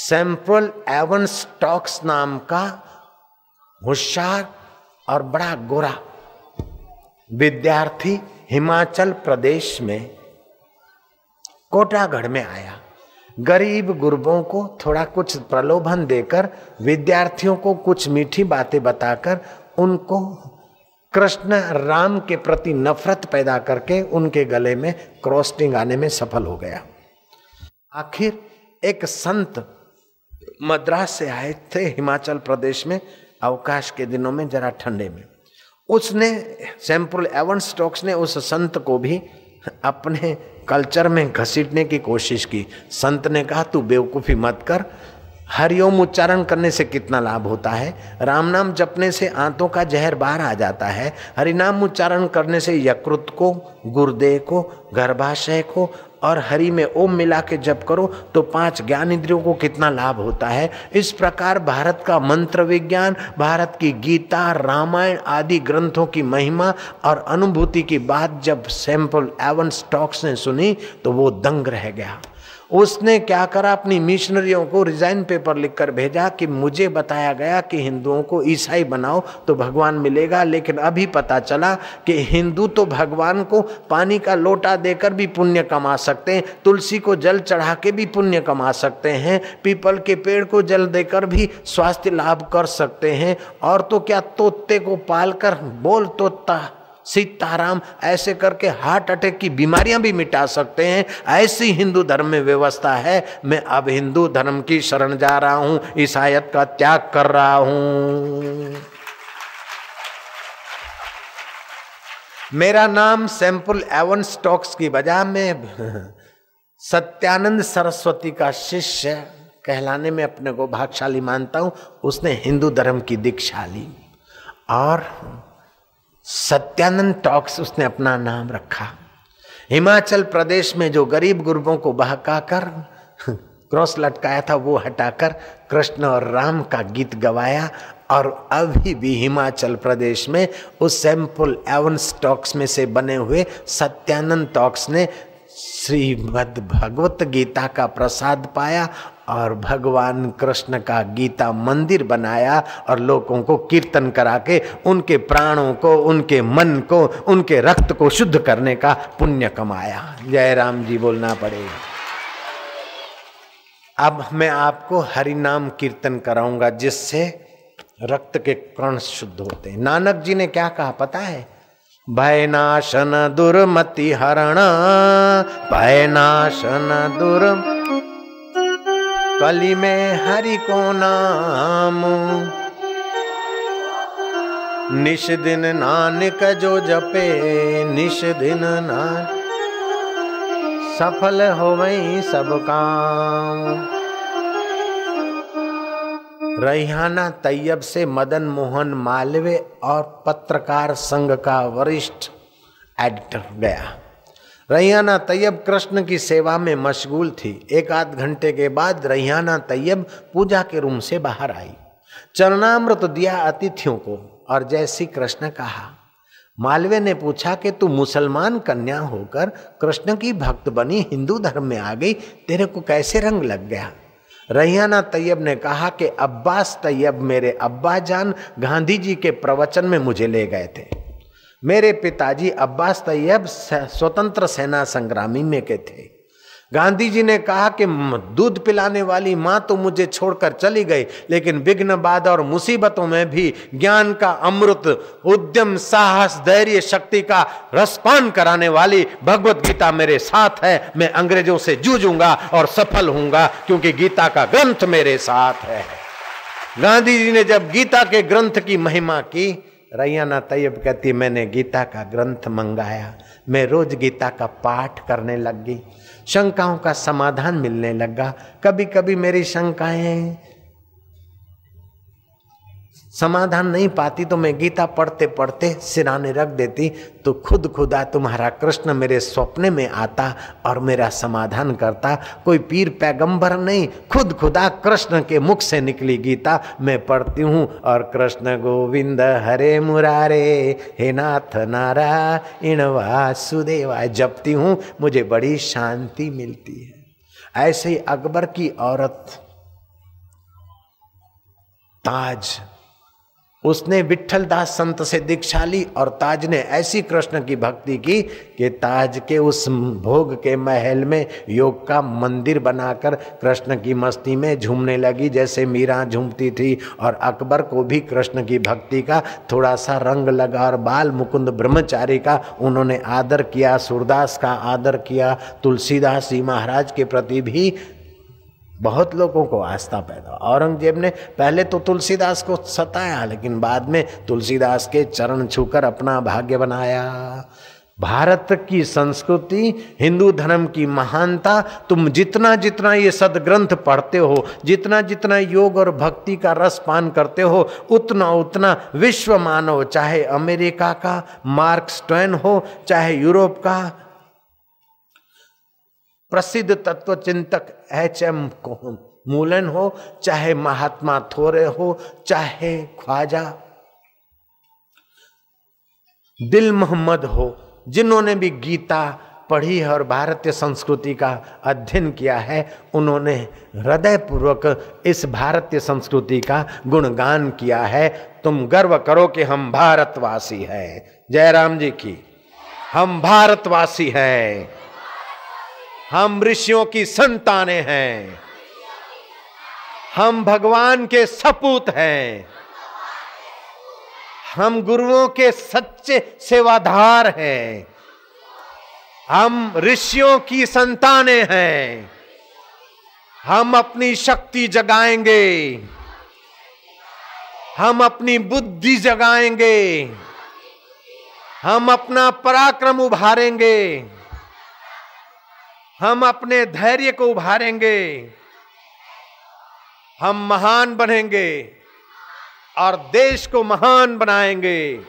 Sample Avon stocks नाम का होशियार और बड़ा गोरा विद्यार्थी हिमाचल प्रदेश में कोटागढ़ में आया। गरीब गुरबों को थोड़ा कुछ प्रलोभन देकर, विद्यार्थियों को कुछ मीठी बातें बताकर, उनको कृष्ण राम के प्रति नफरत पैदा करके उनके गले में क्रॉस्टिंग आने में सफल हो गया। आखिर एक संत मद्रास से आए थे, हिमाचल प्रदेश में, अवकाश के दिनों में, जरा ठंडे में। उसने, सैंपल एवन स्टॉक्स ने उस संत को भी अपने कल्चर में घसीटने की कोशिश की। संत ने कहा, तू बेवकूफ़ी मत कर। हरिओम उच्चारण करने से कितना लाभ होता है? राम नाम जपने से आंतों का जहर बाहर आ जाता है। हरिनाम उच्चारण करने से यकृत को गुर्दे को, गर्भाशय को और हरि में ओम मिला के जप करो तो पाँच ज्ञान इंद्रियों को कितना लाभ होता है। इस प्रकार भारत का मंत्र विज्ञान, भारत की गीता, रामायण आदि ग्रंथों की महिमा और अनुभूति की बात जब सैंपल एवं स्टॉक्स ने सुनी तो वो दंग रह गया। उसने क्या करा? अपनी मिशनरियों को रिजाइन पेपर लिखकर भेजा कि मुझे बताया गया कि हिंदुओं को ईसाई बनाओ तो भगवान मिलेगा, लेकिन अभी पता चला कि हिंदू तो भगवान को पानी का लोटा देकर भी पुण्य कमा सकते हैं, तुलसी को जल चढ़ा के भी पुण्य कमा सकते हैं, पीपल के पेड़ को जल देकर भी स्वास्थ्य लाभ कर सकते हैं, और तो क्या तोते को पालकर बोल तोता सीताराम ऐसे करके हार्ट अटैक की बीमारियाँ भी मिटा सकते हैं। ऐसी हिंदू धर्म में व्यवस्था है। मैं अब हिंदू धर्म की शरण जा रहा हूँ ईसाइत का त्याग कर रहा हूँ। मेरा नाम सैंपल एवन स्टॉक्स की बजाय में सत्यानंद सरस्वती का शिष्य कहलाने में अपने को भागशाली मानता हूँ। उसने हिंदू धर्म की दीक्षा ली। और सत्यानंद टॉक्स उसने अपना नाम रखा। हिमाचल प्रदेश में जो गरीब गुरबों को बहकाकर, क्रॉस लटकाया था, वो हटाकर कृष्ण और राम का गीत गवाया और अभी भी हिमाचल प्रदेश में उस सैंपल एवन स्टॉक्स में से बने हुए सत्यानंद टॉक्स ने श्रीमद भगवत गीता का प्रसाद पाया और भगवान कृष्ण का गीता मंदिर बनाया और लोगों को कीर्तन करा के उनके प्राणों को, उनके मन को, उनके रक्त को शुद्ध करने का पुण्य कमाया। जय राम जी, बोलना पड़ेगा अब मैं आपको हरि नाम कीर्तन कराऊँगा, जिससे रक्त के कण शुद्ध होते हैं। नानक जी ने क्या कहा पता है? भयनाशन दुर्मति हरण, भयनाशन दुर कली में हरि को नाम। निश दिन नानक जो जपे, निश दिन नान। सफल हो वही सब काम। रैहाना तैयब से मदन मोहन मालवे और पत्रकार संघ का वरिष्ठ एडिटर गया। रैयाना तैयब कृष्ण की सेवा में मशगूल थी। एक आध घंटे के बाद रैयाना तैयब पूजा के रूम से बाहर आई। चरणामृत दिया अतिथियों को और जैसी कृष्ण कहा, मालवे ने पूछा कि तू मुसलमान कन्या होकर कृष्ण की भक्त बनी हिंदू धर्म में आ गई, तेरे को कैसे रंग लग गया? रैयाना तैयब ने कहा कि, अब्बास तैयब मेरे अब्बा जान गांधी जी के प्रवचन में मुझे ले गए थे। मेरे पिताजी अब्बास तैयब स्वतंत्र सेना संग्रामी में के थे। गांधी जी ने कहा कि दूध पिलाने वाली माँ तो मुझे छोड़कर चली गई, लेकिन विघ्न बाद और मुसीबतों में भी ज्ञान का अमृत, उद्यम, साहस, धैर्य, शक्ति का रसपान कराने वाली भगवत गीता मेरे साथ है। मैं अंग्रेज़ों से जूझूँगा और सफल हूँगा क्योंकि गीता का ग्रंथ मेरे साथ है। गांधी जी ने जब गीता के ग्रंथ की महिमा की रैयाना तैयब कहती, मैंने गीता का ग्रंथ मंगाया। मैं रोज गीता का पाठ करने लग गई। शंकाओं का समाधान मिलने लगा। कभी कभी मेरी शंकाएँ समाधान नहीं पाती तो मैं गीता पढ़ते पढ़ते सिराने रख देती। तो खुद खुदा तुम्हारा कृष्ण मेरे स्वप्न में आता और मेरा समाधान करता। कोई पीर पैगंबर नहीं, खुद खुदा कृष्ण के मुख से निकली गीता। मैं पढ़ती हूँ और कृष्ण गोविंद हरे मुरारे, हे नाथ नारायण वासुदेवा, जपती हूँ, मुझे बड़ी शांति मिलती है। ऐसे ही अकबर की औरत, ताज उसने विठल दास संत से दीक्षा ली और ताज ने ऐसी कृष्ण की भक्ति की कि ताज के उस भोग के महल में योग का मंदिर बनाकर कृष्ण की मस्ती में झूमने लगी, जैसे मीरा झूमती थी। और अकबर को भी कृष्ण की भक्ति का थोड़ा सा रंग लगा और बाल मुकुंद ब्रह्मचारी का उन्होंने आदर किया, सूरदास का आदर किया, तुलसीदास जी महाराज के प्रति भी बहुत लोगों को आस्था पैदा। औरंगज़ेब ने पहले तो तुलसीदास को सताया, लेकिन बाद में तुलसीदास के चरण छूकर अपना भाग्य बनाया। भारत की संस्कृति, हिंदू धर्म की महानता, तुम जितना जितना ये सदग्रंथ पढ़ते हो, जितना जितना योग और भक्ति का रस पान करते हो, उतना उतना विश्व मानव चाहे अमेरिका का मार्क्स ट्वेन हो, चाहे यूरोप का प्रसिद्ध तत्व चिंतक एच एम को मूलन हो, चाहे महात्मा थोरे हो, चाहे ख्वाजा। दिल मोहम्मद हो, जिन्होंने भी गीता पढ़ी है और भारतीय संस्कृति का अध्ययन किया है, उन्होंने हृदय पूर्वक इस भारतीय संस्कृति का गुणगान किया है। तुम गर्व करो कि हम भारतवासी हैं। जयराम जी की, हम भारतवासी हैं। हम ऋषियों की संताने हैं। हम भगवान के सपूत हैं। हम गुरुओं के सच्चे सेवाधार हैं। हम ऋषियों की संताने हैं। हम अपनी शक्ति जगाएँगे। हम अपनी बुद्धि जगाएँगे। हम अपना पराक्रम उभारेंगे। हम अपने धैर्य को उभारेंगे। हम महान बनेंगे और देश को महान बनाएँगे।